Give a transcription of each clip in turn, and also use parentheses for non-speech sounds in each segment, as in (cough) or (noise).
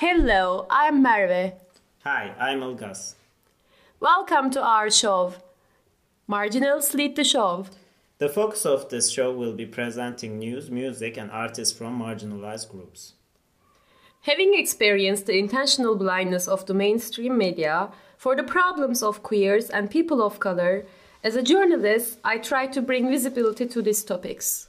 Hello, I'm Merve. Hi, I'm Ilgaz. Welcome to our show. Marginals lead the show. The focus of this show will be presenting news, music, and artists from marginalized groups. Having experienced the intentional blindness of the mainstream media for the problems of queers and people of color, as a journalist, I try to bring visibility to these topics.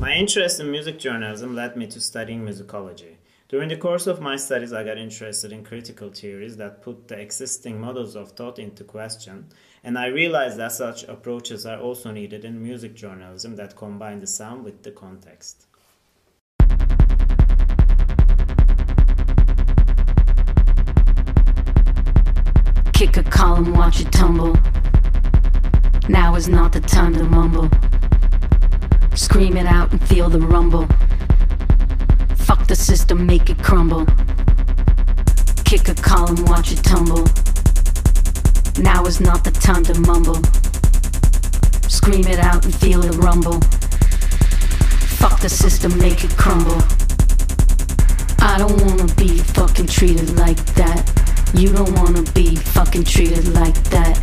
My interest in music journalism led me to studying musicology. During the course of my studies, I got interested in critical theories that put the existing models of thought into question, and I realized that such approaches are also needed in music journalism that combine the sound with the context. Kick a column, watch it tumble. Now is not the time to mumble. Scream it out and feel the rumble. Fuck the system, make it crumble. Kick a column, watch it tumble. Now is not the time to mumble. Scream it out and feel it rumble. Fuck the system, make it crumble. I don't wanna be fucking treated like that. You don't wanna be fucking treated like that.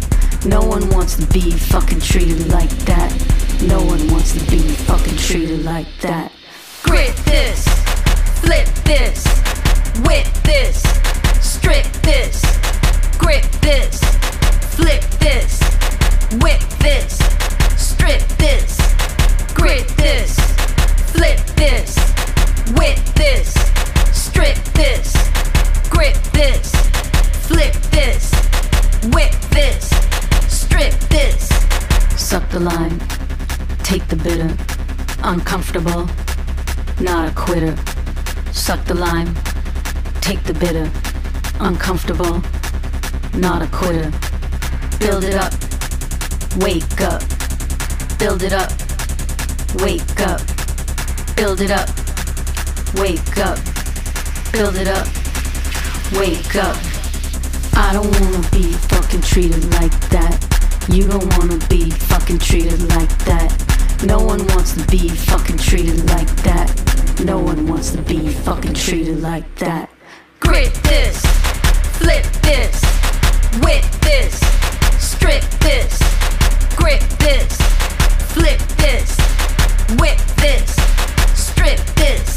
No one wants to be fucking treated like that. No one wants to be fucking treated like that. Grit this, flip this, whip this, strip this, grip this, flip this, whip this, strip this, grit this, flip this, whip this, strip this, grip this, flip this, whip this, strip this. Suck the lime, take the bitter. Uncomfortable, not a quitter. Suck the lime, take the bitter. Uncomfortable, not a quitter. Build it up, wake up. Build it up, wake up. Build it up, wake up. Build it up, wake up. I don't wanna be fucking treated like that. You don't wanna be fucking treated like that. No one wants to be fucking treated like that. No one wants to be fucking treated like that. Grit this, flip this, whip this, strip this, grip this, flip this, whip this, strip this,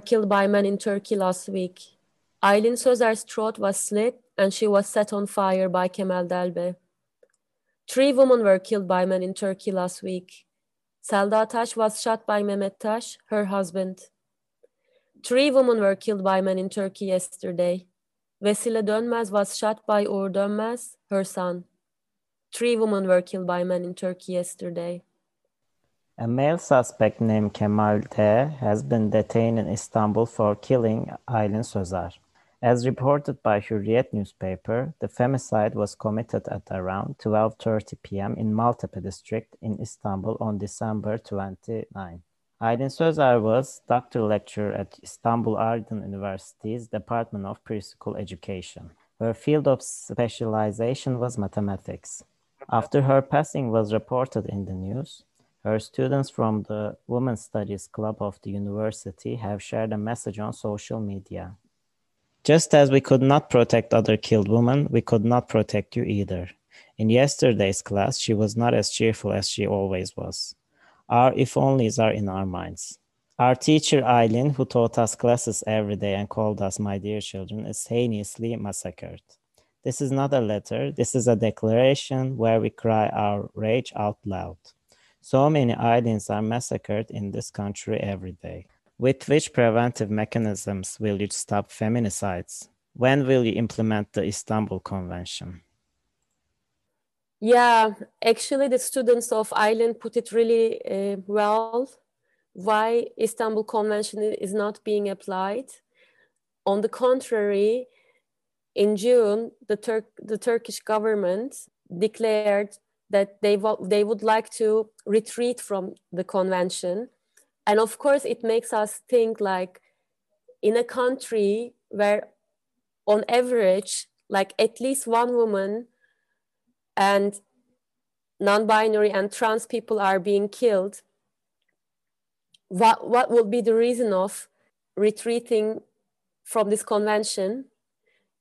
were killed by men in Turkey last week. Aylin Sözer's throat was slit and she was set on fire by Kemal Delbe. Three women were killed by men in Turkey last week. Selda Taş was shot by Mehmet Taş, her husband. Three women were killed by men in Turkey yesterday. Vesile Dönmez was shot by Uğur Dönmez, her son. Three women were killed by men in Turkey yesterday. A male suspect named Kemal T. has been detained in Istanbul for killing Aylin Sözer. As reported by Hürriyet newspaper, the femicide was committed at around 12.30 p.m. in Maltepe district in Istanbul on December 29. Aylin Sözer was doctoral lecturer at Istanbul Aydın University's Department of Preschool Education. Her field of specialization was mathematics. After her passing was reported in the news, her students from the Women's Studies Club of the university have shared a message on social media. Just as we could not protect other killed women, we could not protect you either. In yesterday's class, she was not as cheerful as she always was. Our if onlys are in our minds. Our teacher, Aylin, who taught us classes every day and called us my dear children, is heinously massacred. This is not a letter, this is a declaration where we cry our rage out loud. So many Aylins are massacred in this country every day. With which preventive mechanisms will you stop feminicides? When will you implement the Istanbul Convention? Yeah, actually, the students of Aylin put it really uh, well. Why Istanbul Convention is not being applied? On the contrary, in June, the, Turk, the Turkish government declared that they, they would like to retreat from the convention. And of course it makes us think like in a country where on average like at least one woman and non-binary and trans people are being killed what what would be the reason of retreating from this convention?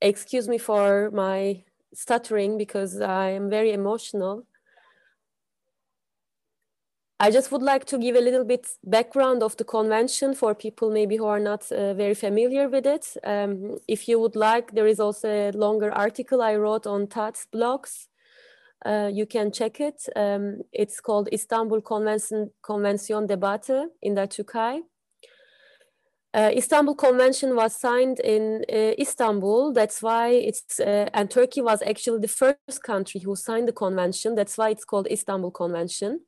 Excuse me for my stuttering because i am very emotional I just would like to give a little bit background of the convention for people maybe who are not uh, very familiar with it. Um, if you would like, there is also a longer article I wrote on taz blogs. Uh, you can check it. Um, it's called Istanbul Convention, Convention Debatte in the Türkei. Uh, Istanbul Convention was signed in uh, Istanbul. That's why it's, uh, and Turkey was actually the first country who signed the convention. That's why it's called Istanbul Convention.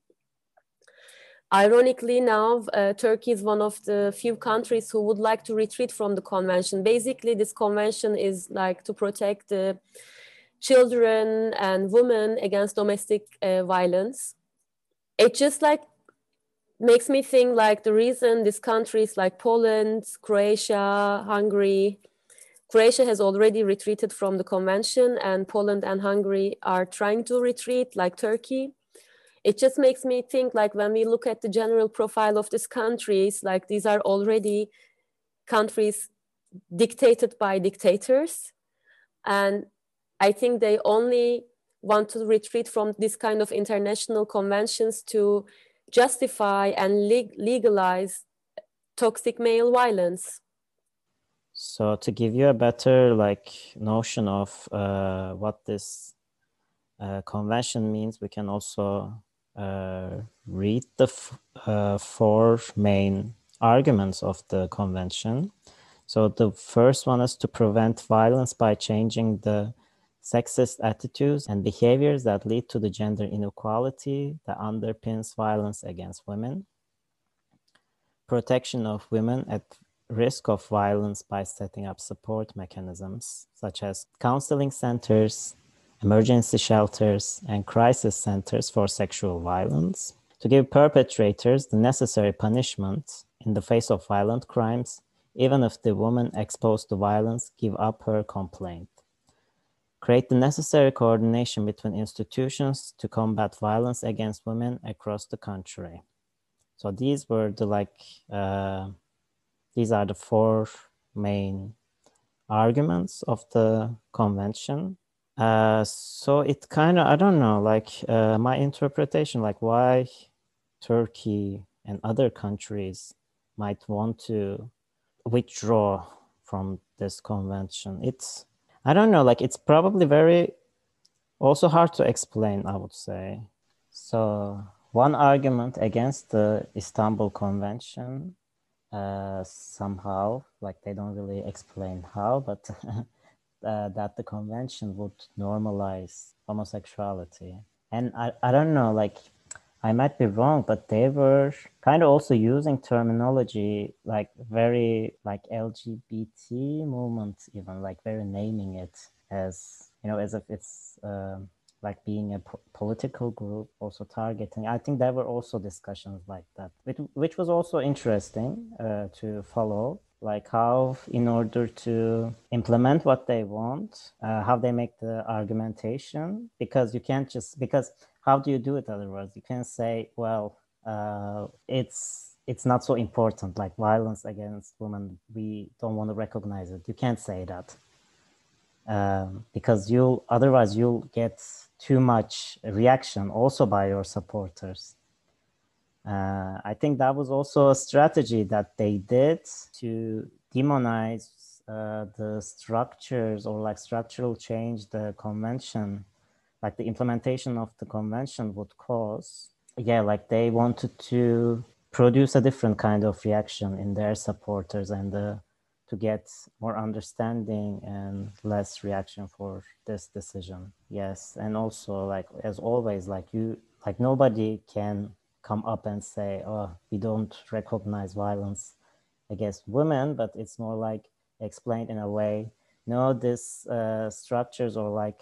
Ironically, now uh, Turkey is one of the few countries who would like to retreat from the convention. Basically, this convention is like to protect the children and women against domestic uh, violence. It just like makes me think like the reason these countries like Poland, Croatia, Hungary, Croatia has already retreated from the convention and Poland and Hungary are trying to retreat like Turkey it just makes me think like when we look at the general profile of these countries like these are already countries dictated by dictators. And i think they only want to retreat from this kind of international conventions to justify and legalize toxic male violence. So to give you a better like notion of uh, what this uh, convention means we can also uh, read the uh, four main arguments of the convention. So the first one is to prevent violence by changing the sexist attitudes and behaviors that lead to the gender inequality that underpins violence against women. Protection of women at risk of violence by setting up support mechanisms such as counseling centers, emergency shelters, and crisis centers for sexual violence, to give perpetrators the necessary punishment in the face of violent crimes, even if the woman exposed to violence give up her complaint. Create the necessary coordination between institutions to combat violence against women across the country. So these were the like, uh, these are the four main arguments of the convention uh, so it kind of, I don't know, like uh, my interpretation, like why Turkey and other countries might want to withdraw from this convention. It's, I don't know, like it's probably very also hard to explain, I would say. So one argument against the Istanbul Convention, uh, somehow, like they don't really explain how, but (laughs) uh, that the convention would normalize homosexuality. And I, I don't know, like I might be wrong, but they were kind of also using terminology like very like LGBT movement, even like very naming it as you know as if it's um, like being a po- political group, also targeting. I think there were also discussions like that, which, which was also interesting uh, to follow like how in order to implement what they want uh, how they make the argumentation because you can't just because how do you do it otherwise? You can say well uh, it's it's not so important like violence against women we don't want to recognize it. You can't say that um, because you'll otherwise you'll get too much reaction also by your supporters uh, I think that was also a strategy that they did to demonize uh, the structures or like structural change the convention, like the implementation of the convention would cause. Yeah, like they wanted to produce a different kind of reaction in their supporters and uh, to get more understanding and less reaction for this decision. Yes, and also like as always, like you, like nobody can come up and say, oh, we don't recognize violence against women, but it's more like explained in a way, no, these uh, structures or like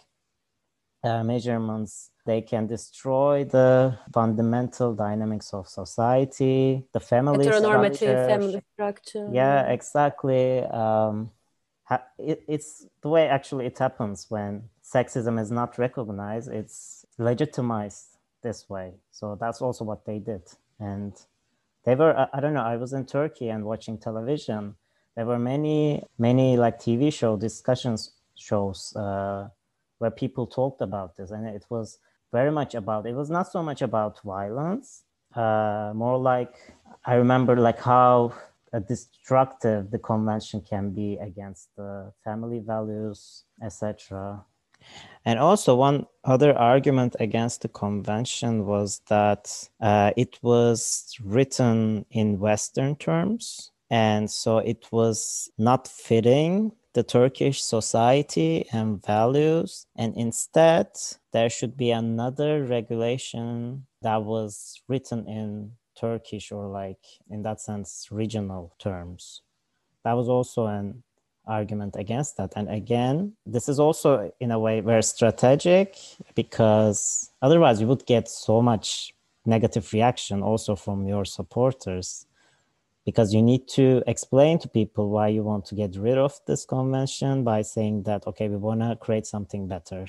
uh, measurements, they can destroy the fundamental dynamics of society, the family heteronormative structure. family structure. Yeah, exactly. Um, ha- it, it's the way actually it happens when sexism is not recognized, it's legitimized this way. So that's also what they did. And they were, I don't know, I was in Turkey and watching television. There were many, many like TV show discussions shows uh, where people talked about this. And it was very much about, it was not so much about violence, uh, more like, I remember like how destructive the convention can be against the family values, etc. And also, one other argument against the convention was that uh, it was written in Western terms. And so it was not fitting the Turkish society and values. And instead, there should be another regulation that was written in Turkish or, like, in that sense, regional terms. That was also an argument against that. And again, this is also in a way very strategic because otherwise you would get so much negative reaction also from your supporters because you need to explain to people why you want to get rid of this convention by saying that okay we want to create something better.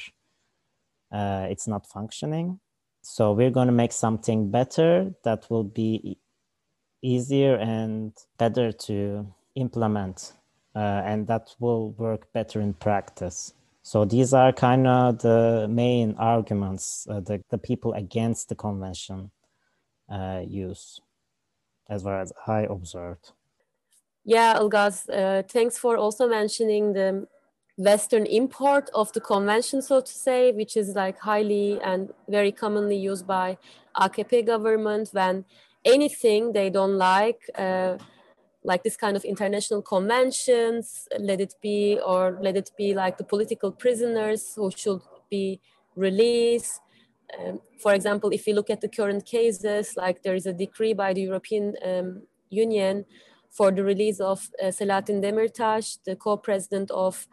Uh, it's not functioning. So we're going to make something better that will be easier and better to implement uh, and that will work better in practice. So these are kind of the main arguments uh, that the people against the convention uh, use, as far as I observed. Yeah, Ilgaz, uh, thanks for also mentioning the Western import of the convention, so to say, which is like highly and very commonly used by AKP government when anything they don't like uh, like this kind of international conventions, let it be, or let it be like the political prisoners who should be released. Um, for example, if we look at the current cases, like there is a decree by the European um, Union for the release of uh, Selahattin Demirtas, the co-president of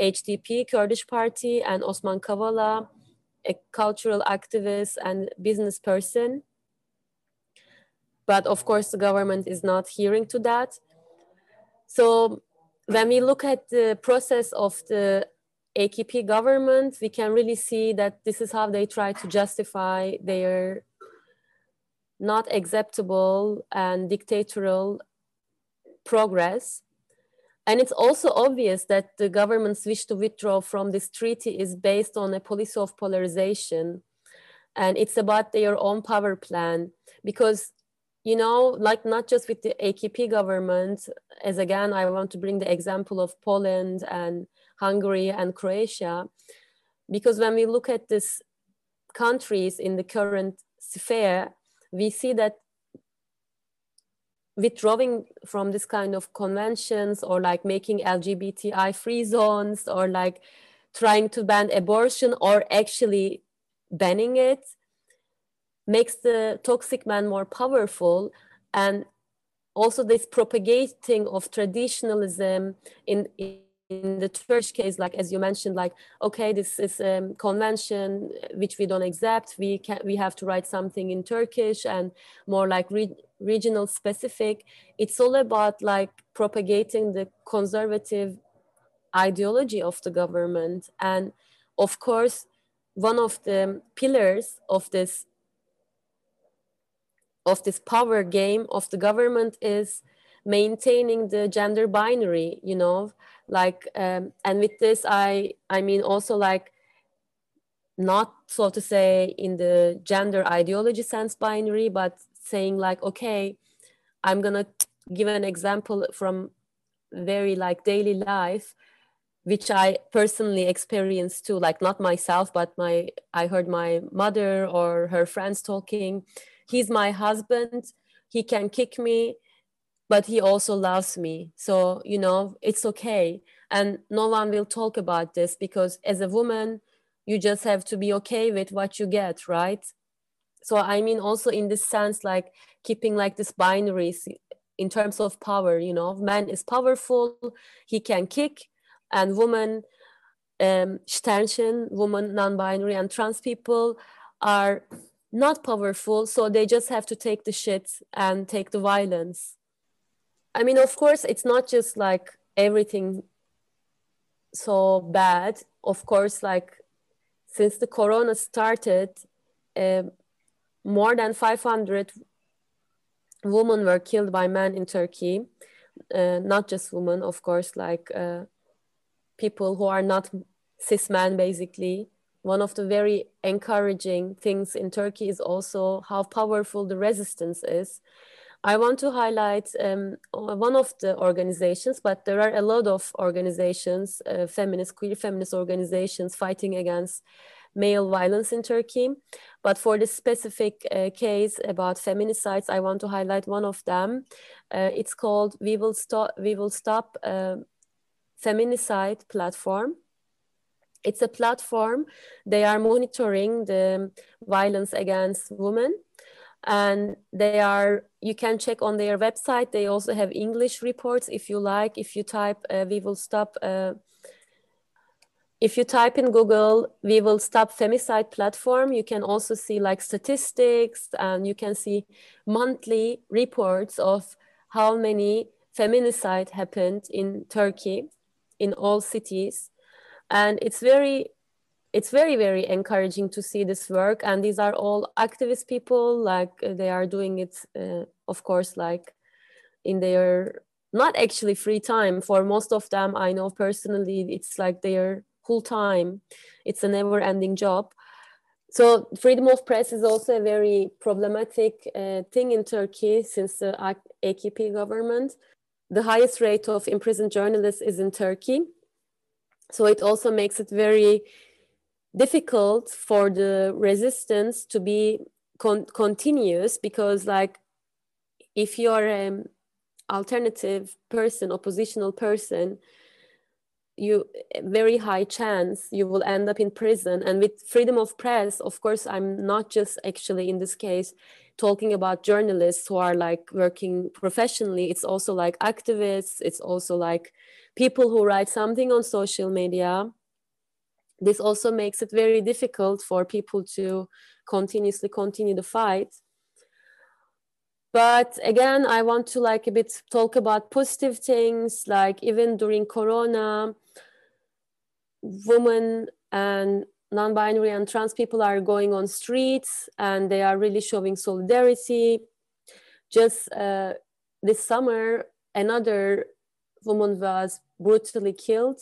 HDP, Kurdish party, and Osman Kavala, a cultural activist and business person. But of course, the government is not hearing to that. So when we look at the process of the AKP government, we can really see that this is how they try to justify their not acceptable and dictatorial progress. And it's also obvious that the government's wish to withdraw from this treaty is based on a policy of polarization. And it's about their own power plan because you know, like not just with the AKP government, as again, I want to bring the example of Poland and Hungary and Croatia, because when we look at these countries in the current sphere, we see that withdrawing from this kind of conventions or like making LGBTI free zones or like trying to ban abortion or actually banning it makes the toxic man more powerful and also this propagating of traditionalism in, in the church case like as you mentioned like okay this is a convention uh, which we don't accept. We can we have to write something in turkish and more like re- regional specific. It's all about like propagating the conservative ideology of the government. And of course one of the pillars of this of this power game of the government is maintaining the gender binary you know? Like um, and with this i i mean also like not so to say in the gender ideology sense binary but saying like okay i'm gonna give an example from very like daily life which i personally experienced too like not myself but my i heard my mother or her friends talking he's my husband. He can kick me but he also loves me. So you know it's okay. And no one will talk about this because as a woman you just have to be okay with what you get right? So i mean also in this sense like keeping like this binaries in terms of power you know? Man is powerful. He can kick. And woman um woman non-binary and trans people are not powerful so they just have to take the shit and take the violence. I mean of course it's not just like everything so bad. Of course like since the corona started uh, more than 500 women were killed by men in turkey. Uh, not just women of course like uh, people who are not cis men basically one of the very encouraging things in turkey is also how powerful the resistance is I want to highlight um, one of the organizations, but there are a lot of organizations, uh, feminist, queer feminist organizations fighting against male violence in Turkey. But for this specific uh, case about feminicides, I want to highlight one of them. Uh, it's called We Will Stop, we will stop uh, Feminicide Platform. It's a platform. They are monitoring the violence against women. And they are you can check on their website. They also have english reports if you like. If you type uh, we will stop uh, if you type in google we will stop femicide platform you can also see like statistics and you can see monthly reports of how many feminicide happened in turkey in all cities and it's very it's very very encouraging to see this work. And these are all activist people like uh, they are doing it uh, of course like in their not actually free time. For most of them i know personally it's like their whole time. It's a never ending job. So freedom of press is also a very problematic uh, thing in turkey since the akp government. The highest rate of imprisoned journalists is in turkey so it also makes it very difficult for the resistance to be con- continuous because like if you're an um, alternative person oppositional person you very high chance you will end up in prison. And with freedom of press of course i'm not just actually in this case talking about journalists who are like working professionally. It's also like activists. It's also like people who write something on social media this also makes it very difficult for people to continuously continue the fight. But again i want to like a bit talk about positive things like even during corona women and non-binary and trans people are going on streets and they are really showing solidarity. Just uh, this summer another woman was brutally killed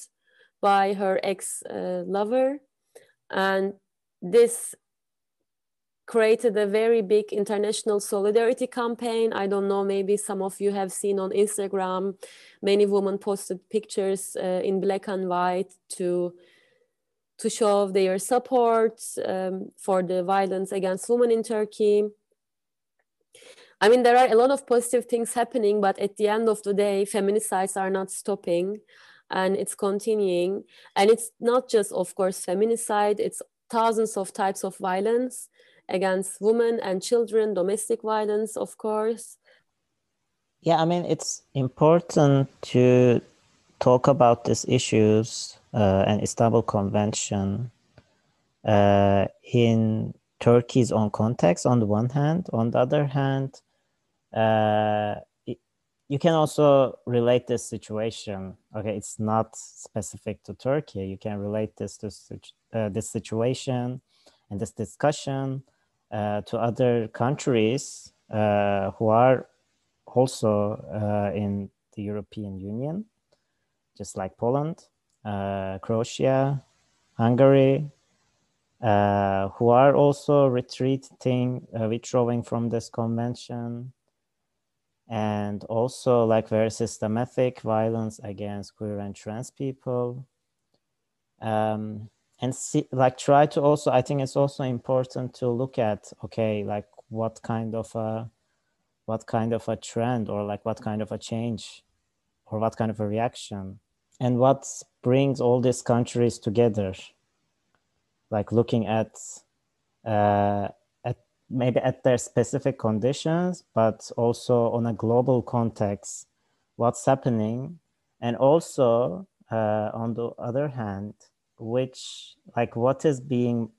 by her ex uh, lover. And this created a very big international solidarity campaign. I don't know, maybe some of you have seen on Instagram, many women posted pictures uh, in black and white to to show their support um, for the violence against women in Turkey. I mean, there are a lot of positive things happening, but at the end of the day, feminicides are not stopping and it's continuing. And it's not just, of course, feminicide, it's thousands of types of violence against women and children, domestic violence, of course. Yeah, I mean, it's important to talk about these issues uh, and Istanbul Convention uh, in Turkey's own context, on the one hand. On the other hand, uh, you can also relate this situation. Okay, it's not specific to Turkey. You can relate this to uh, this situation and this discussion uh, to other countries uh, who are also uh, in the European Union, just like Poland, uh, Croatia, Hungary, uh, who are also retreating, withdrawing from this convention and also like very systematic violence against queer and trans people. Um, and see like try to also i think it's also important to look at okay like what kind of a what kind of a trend or like what kind of a change or what kind of a reaction. And what brings all these countries together. Like looking at uh, maybe at their specific conditions but also on a global context what's happening. And also uh, on the other hand which like what is being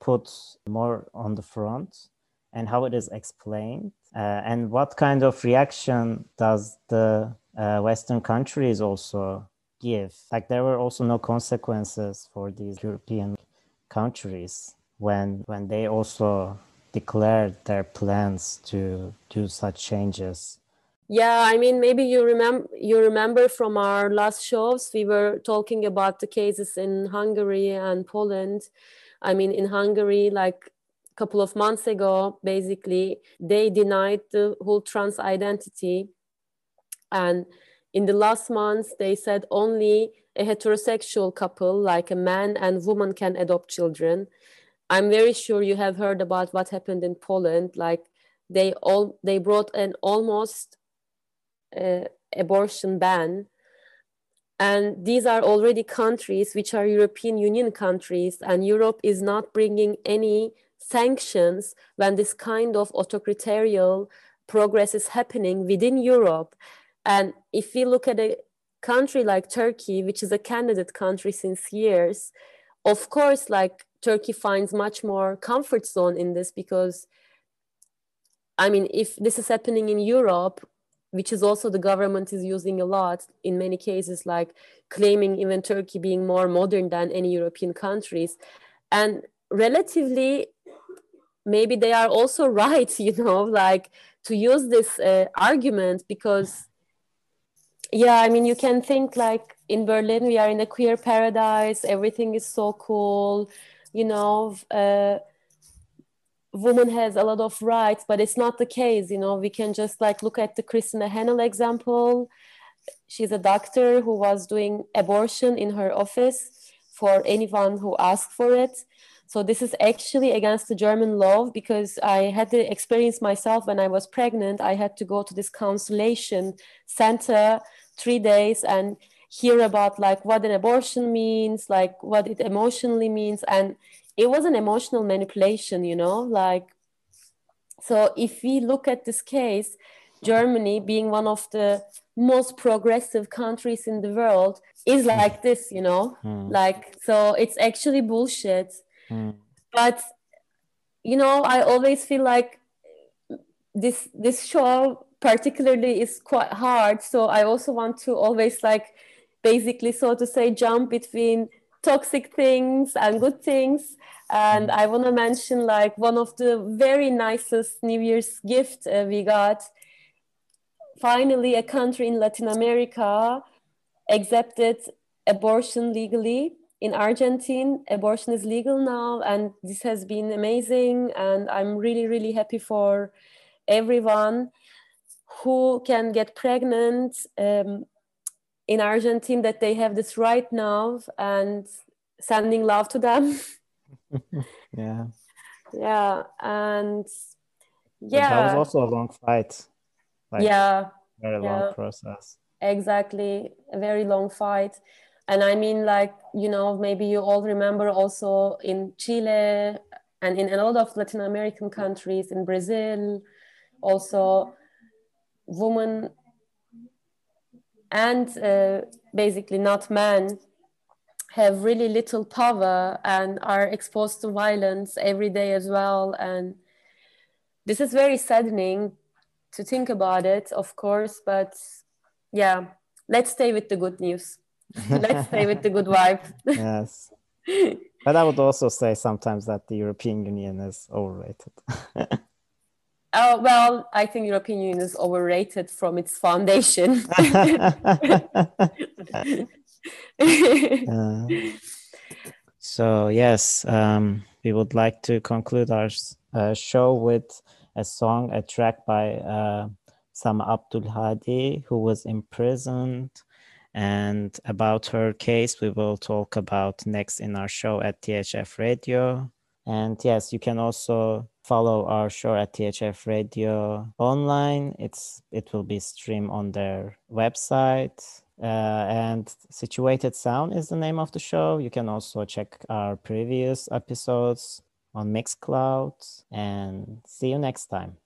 put more on the front and how it is explained uh, and what kind of reaction does the uh, western countries also give? Like there were also no consequences for these european countries when when they also declared their plans to do such changes yeah, I mean, maybe you remember you remember from our last shows we were talking about the cases in Hungary and Poland. I mean, in Hungary, like a couple of months ago, basically they denied the whole trans identity, and in the last months they said only a heterosexual couple, like a man and woman, can adopt children. I'm very sure you have heard about what happened in Poland. Like they all they brought an almost uh, abortion ban. And these are already countries which are European Union countries, and Europe is not bringing any sanctions when this kind of authoritarian progress is happening within Europe. And if we look at a country like Turkey, which is a candidate country since years, of course, like Turkey finds much more comfort zone in this because, I mean, if this is happening in Europe, which is also the government is using a lot in many cases, like claiming even Turkey being more modern than any European countries. And relatively, maybe they are also (laughs) right, you know, like to use this uh, argument because, yeah, I mean, you can think like in Berlin, we are in a queer paradise, everything is so cool, you know. Uh, woman has a lot of rights, but it's not the case. You know, we can just like look at the Kristina Hänel example. She's a doctor who was doing abortion in her office for anyone who asked for it. So this is actually against the German law because I had the experience myself when I was pregnant. I had to go to this consultation center three days and hear about like what an abortion means, like what it emotionally means, and it was an emotional manipulation you know like so if we look at this case germany being one of the most progressive countries in the world is like this you know mm. like so it's actually bullshit mm. but you know i always feel like this this show particularly is quite hard so i also want to always like basically so to say jump between toxic things and good things. And. I want to mention like one of the very nicest New Year's gift uh, we got. Finally, a country in Latin America accepted abortion legally. In Argentina, abortion is legal now, and this has been amazing. And I'm really, really happy for everyone who can get pregnant um, in Argentina that they have this right now. And sending love to them. (laughs) Yeah. yeah, and But that was also a long fight. Like yeah, very yeah. long process. exactly. A very long fight. And I mean, like, you know, maybe you all remember also in Chile and in a lot of Latin American countries, in Brazil, also women and uh, basically not men have really little power and are exposed to violence every day as well. And this is very saddening to think about it, of course, but yeah, let's stay with the good news. (laughs) let's stay with the good vibe. Yes. But I would also say sometimes that the European Union is overrated. (laughs) Oh, well, I think European Union is overrated from its foundation. (laughs) (laughs) Uh, so yes, um, we would like to conclude our uh, show with a song, a track by uh, Sama Abdulhadi, who was imprisoned. And about her case, we will talk about next in our show at THF Radio. And yes, you can also follow our show at THF Radio online. It's it will be streamed on their website. Uh, and Situated Sound is the name of the show. You can also check our previous episodes on Mixcloud. And see you next time.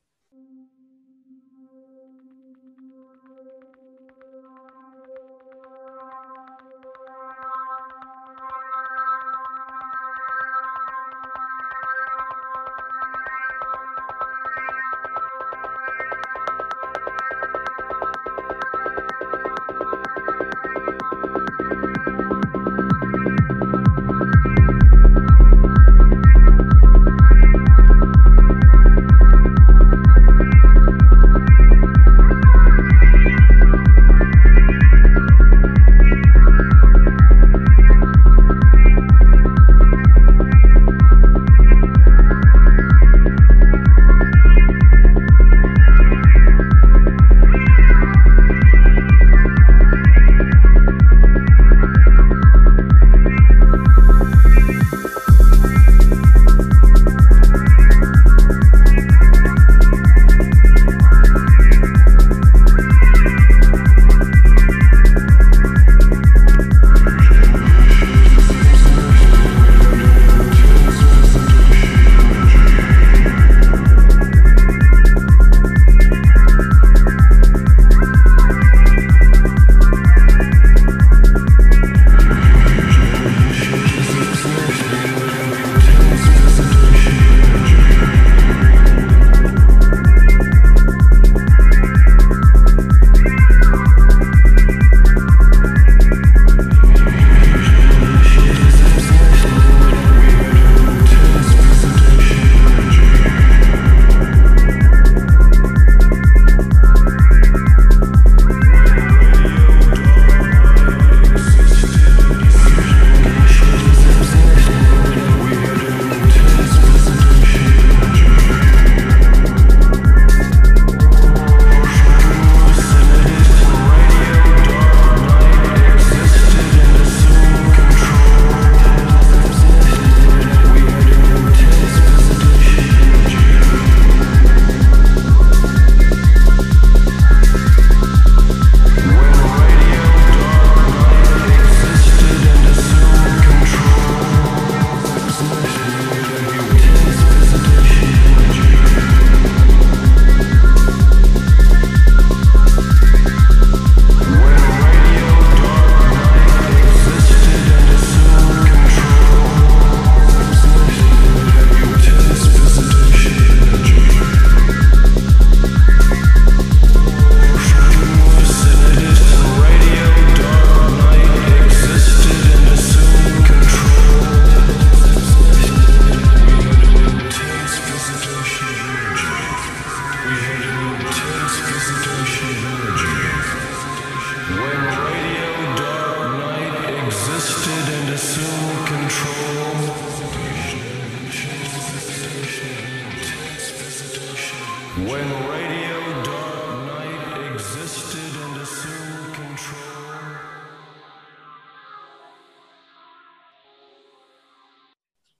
When Radio Dark Knight existed and assumed control.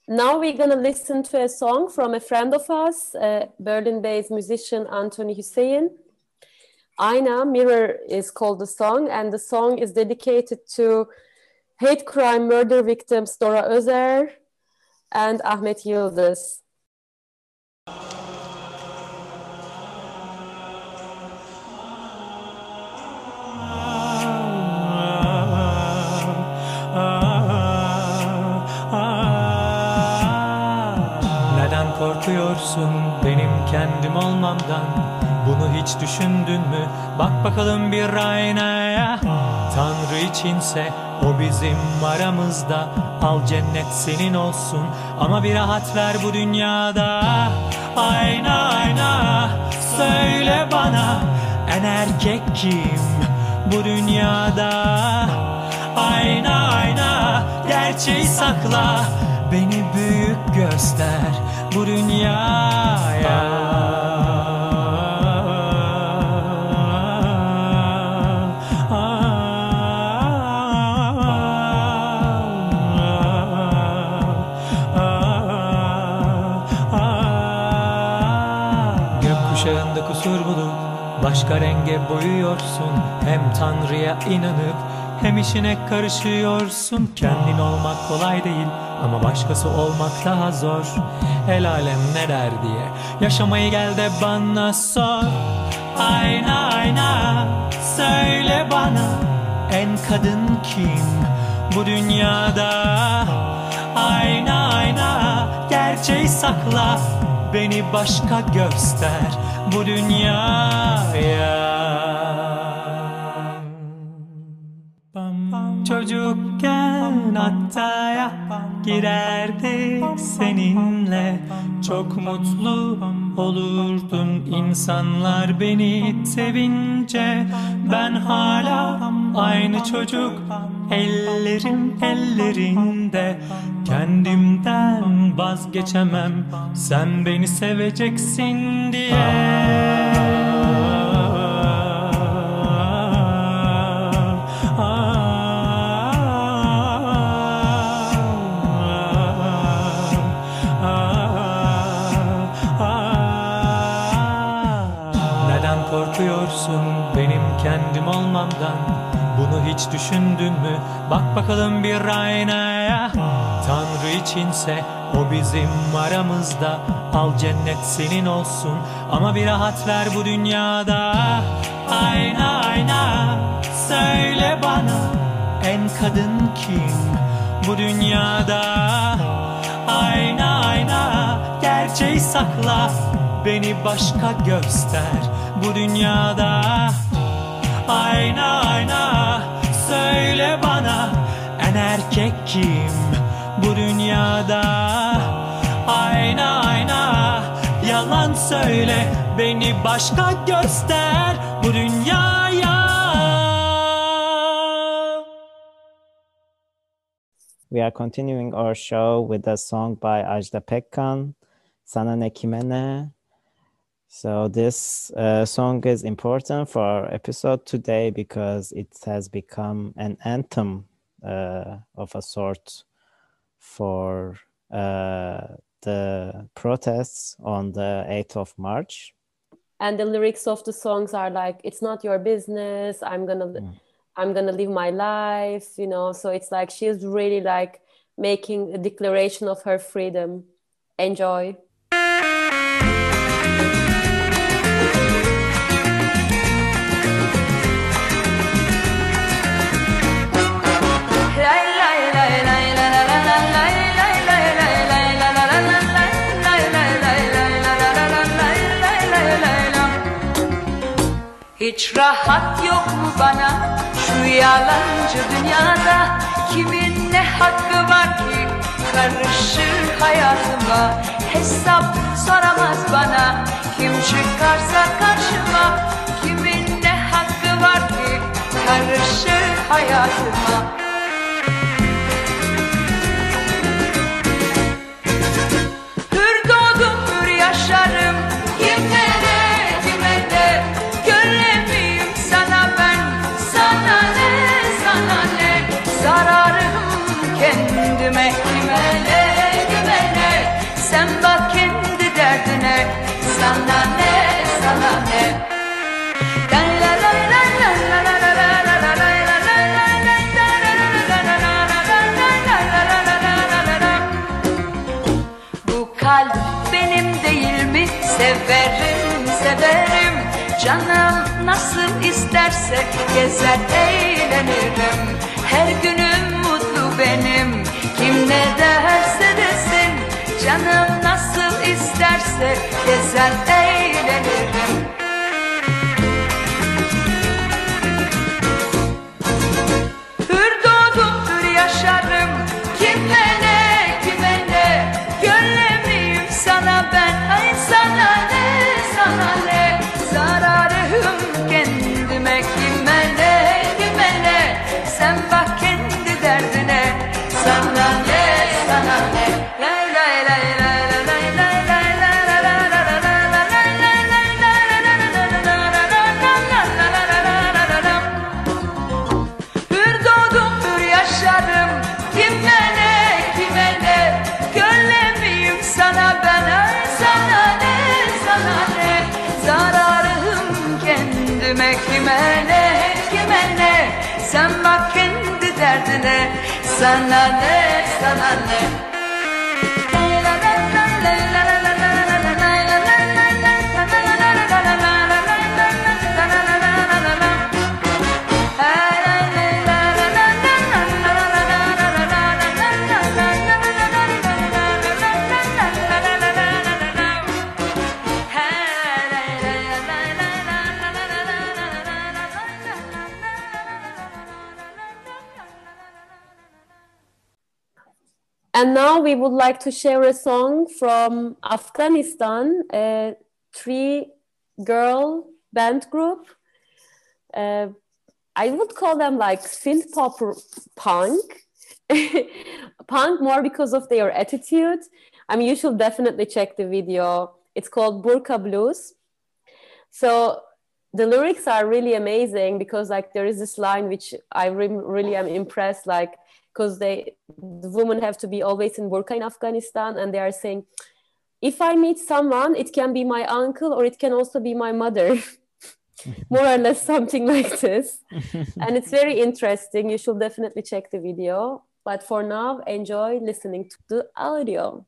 now we're gonna listen to a song from a friend of us, uh, Berlin-based musician Anthony Hussein. Aina Mirror is called the song, and the song is dedicated to hate crime murder victims Dora Özer and Ahmet Yıldız. Neden korkuyorsun benim kendim olmamdan Bunu hiç düşündün mü? Bak bakalım bir aynaya Tanrı içinse o bizim aramızda. Al cennet senin olsun. Ama bir rahat ver bu dünyada. Ayna ayna söyle bana En erkek kim bu dünyada? Ayna ayna gerçeği sakla. Beni büyük göster bu dünyaya Başka renge boyuyorsun. Hem Tanrı'ya inanıp Hem işine karışıyorsun. Kendin olmak kolay değil Ama başkası olmak daha zor. El alem ne der diye Yaşamayı gel de bana sor. Ayna ayna Söyle bana En kadın kim Bu dünyada? Ayna ayna Gerçeği sakla Beni başka göster bu dünyaya. Çocukken hattaya girerdi seninle. Çok mutlu olurdum insanlar beni sevince. Ben hala aynı çocuk ellerim ellerinde. Kendimden vazgeçemem sen beni seveceksin diye olmamdan Bunu hiç düşündün mü? Bak bakalım bir aynaya. Tanrı içinse o bizim aramızda. Al cennet senin olsun. Ama bir rahat ver bu dünyada. Ayna ayna söyle bana. En kadın kim bu dünyada? Ayna ayna gerçeği sakla. Beni başka göster bu dünyada Ayna ayna söyle bana En erkek kim bu dünyada? Ayna ayna yalan söyle Beni başka göster bu dünyaya. We are continuing our show with a song by Ajda Pekkan, Sana Ne Kime Ne. So this uh, song is important for our episode today because it has become an anthem uh, of a sort for uh, the protests on the 8th of March. and the lyrics of the songs are like it's not your business. I'm gonna i'm gonna live my life you know? So it's like she's really like making a declaration of her freedom. Enjoy Hiç rahat yok mu bana? Şu yalancı dünyada Kimin ne hakkı var ki? Karışır hayatıma Hesap soramaz bana. Kim çıkarsa karşıma Kimin ne hakkı var ki? Karışır hayatıma kalp benim değil mi? Severim, severim. Canım nasıl isterse gezer eğlenirim. Her günüm mutlu benim. Kim ne derse desin Canım nasıl isterse gezer eğlenirim now we would like to share a song from Afghanistan, a three girl band group. Uh, I would call them like synth pop punk. (laughs) punk more because of their attitude. I mean, you should definitely check the video. It's called Burka Blues. So the lyrics are really amazing because like there is this line which I re- really am impressed like because they the women have to be always in burqa in Afghanistan and they are saying if I meet someone it can be my uncle or it can also be my mother. (laughs) More or less something (laughs) like this. (laughs) And it's very interesting. You should definitely check the video. But for now enjoy listening to the audio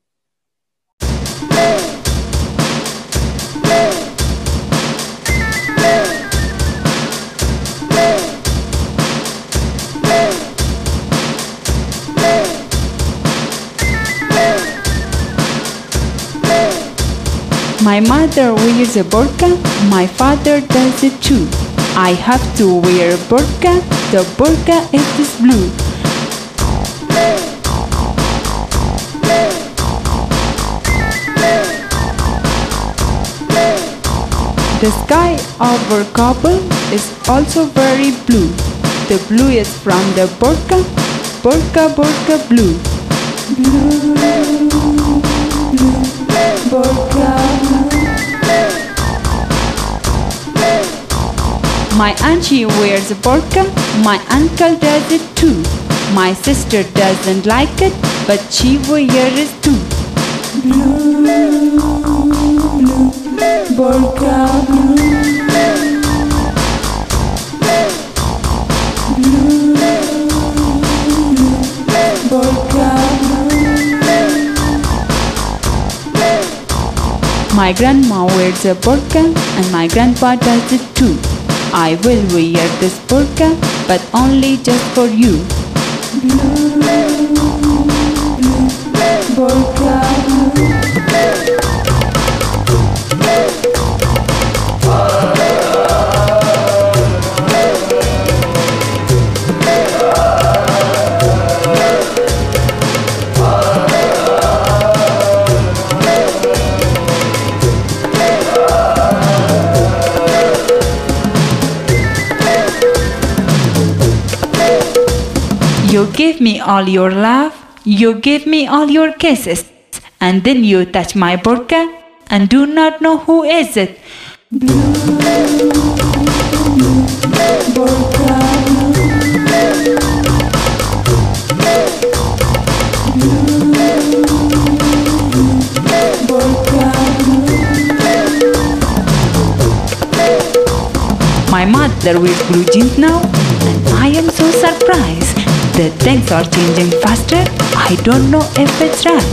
My mother wears a burqa, my father does it too. I have to wear a burqa, the burqa is blue. The sky over Kabul is also very blue. The blue is from the burqa, burqa, burqa blue. Blue, blue, burqa. My auntie wears a burqa, my uncle does it too. My sister doesn't like it, but she wears it too. Blue, blue, burqa blue. Burqa My grandma wears a burqa and my grandpa does it too. I will wear this burqa, but only just for you. give me all your love, you give me all your kisses, and then you touch my burqa and do not know who is it. My mother wears blue jeans now, and I am so surprised. The things are changing faster. I don't know if it's right.